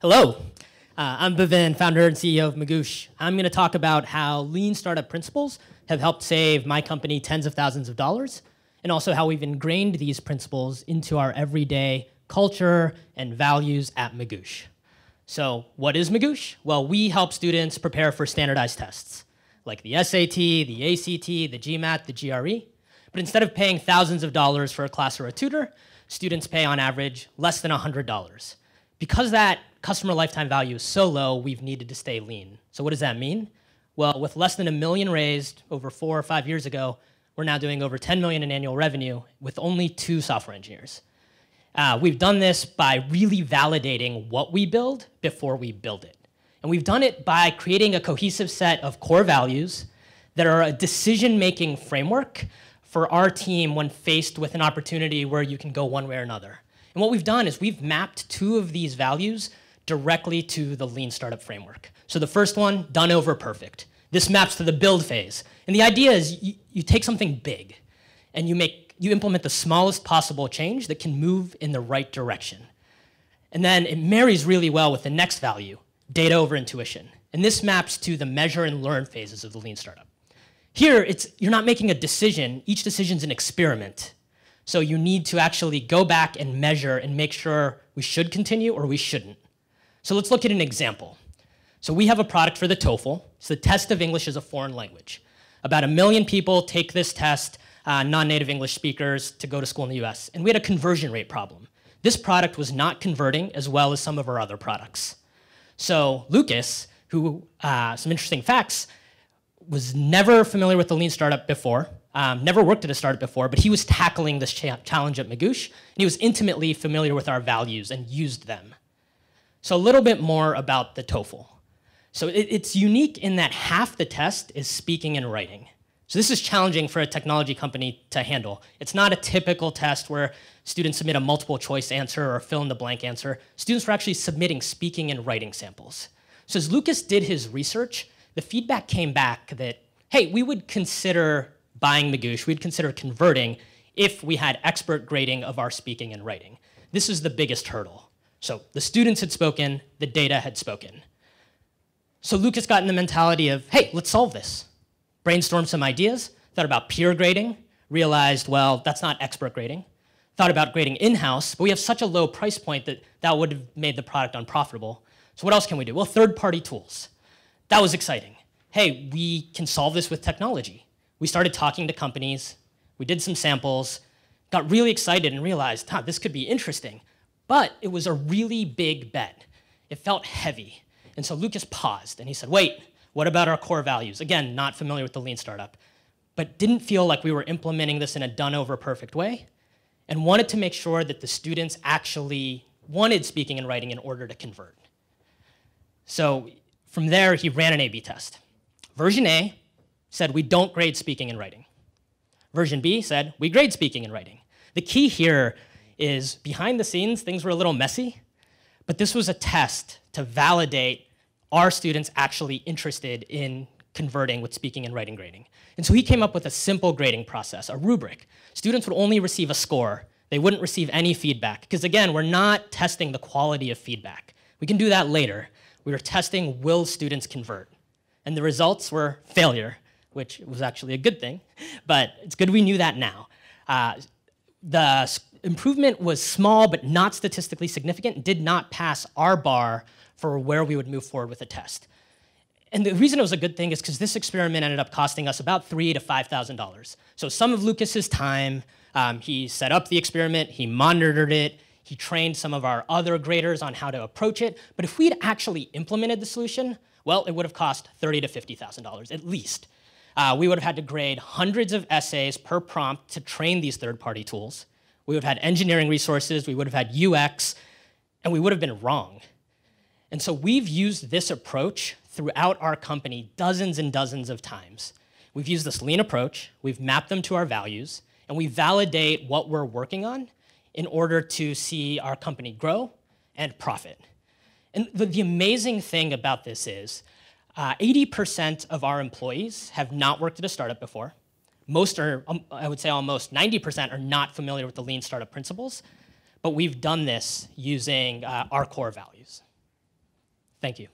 Hello, uh, I'm Bhavin, founder and CEO of Magoosh. I'm going to talk about how lean startup principles have helped save my company tens of thousands of dollars, and also how we've ingrained these principles into our everyday culture and values at Magoosh. So, what is Magoosh? Well, we help students prepare for standardized tests like the SAT, the ACT, the GMAT, the GRE. But instead of paying thousands of dollars for a class or a tutor, students pay on average less than $100. Because that customer lifetime value is so low, we've needed to stay lean. So what does that mean? Well, with less than a million raised over four or five years ago, we're now doing over 10 million in annual revenue with only two software engineers. Uh, we've done this by really validating what we build before we build it. And we've done it by creating a cohesive set of core values that are a decision making framework for our team when faced with an opportunity where you can go one way or another. And what we've done is we've mapped two of these values directly to the lean startup framework. So the first one, done over perfect. This maps to the build phase. And the idea is you, you take something big and you make you implement the smallest possible change that can move in the right direction. And then it marries really well with the next value, data over intuition. And this maps to the measure and learn phases of the lean startup. Here, it's, you're not making a decision. Each decision is an experiment. So you need to actually go back and measure and make sure we should continue or we shouldn't. So let's look at an example. So we have a product for the TOEFL. It's the test of English as a foreign language. About a million people take this test, uh, non-native English speakers, to go to school in the US. And we had a conversion rate problem. This product was not converting as well as some of our other products. So Lucas, who, uh, some interesting facts, was never familiar with the lean startup before, um, never worked at a startup before, but he was tackling this cha challenge at Magoosh, and he was intimately familiar with our values and used them. So a little bit more about the TOEFL. So it, it's unique in that half the test is speaking and writing. So this is challenging for a technology company to handle. It's not a typical test where students submit a multiple choice answer or fill in the blank answer. Students were actually submitting speaking and writing samples. So as Lucas did his research, the feedback came back that, hey, we would consider buying Magoosh, we'd consider converting if we had expert grading of our speaking and writing. This is the biggest hurdle. So the students had spoken, the data had spoken. So Lucas got in the mentality of, hey, let's solve this. Brainstormed some ideas, thought about peer grading, realized, well, that's not expert grading. Thought about grading in-house, but we have such a low price point that that would have made the product unprofitable. So what else can we do? Well, third-party tools. That was exciting. Hey, we can solve this with technology we started talking to companies, we did some samples, got really excited and realized, huh, this could be interesting. But it was a really big bet. It felt heavy. And so Lucas paused and he said, wait, what about our core values? Again, not familiar with the lean startup, but didn't feel like we were implementing this in a done over perfect way and wanted to make sure that the students actually wanted speaking and writing in order to convert. So from there, he ran an A B test. Version A said we don't grade speaking and writing. Version B said we grade speaking and writing. The key here is behind the scenes, things were a little messy, but this was a test to validate are students actually interested in converting with speaking and writing grading. And so he came up with a simple grading process, a rubric. Students would only receive a score. They wouldn't receive any feedback. Because again, we're not testing the quality of feedback. We can do that later. We were testing will students convert? And the results were failure which was actually a good thing, but it's good we knew that now. Uh, the improvement was small but not statistically significant, did not pass our bar for where we would move forward with the test. And the reason it was a good thing is because this experiment ended up costing us about three to five thousand dollars. So some of Lucas's time, um, he set up the experiment, he monitored it, he trained some of our other graders on how to approach it. But if we'd actually implemented the solution, well, it would have cost thirty to fifty thousand dollars at least. Uh, we would have had to grade hundreds of essays per prompt to train these third-party tools. We would have had engineering resources, we would have had UX, and we would have been wrong. And so we've used this approach throughout our company dozens and dozens of times. We've used this lean approach, we've mapped them to our values, and we validate what we're working on in order to see our company grow and profit. And the, the amazing thing about this is 80% uh, of our employees have not worked at a startup before. Most are, um, I would say almost 90% are not familiar with the lean startup principles, but we've done this using uh, our core values. Thank you.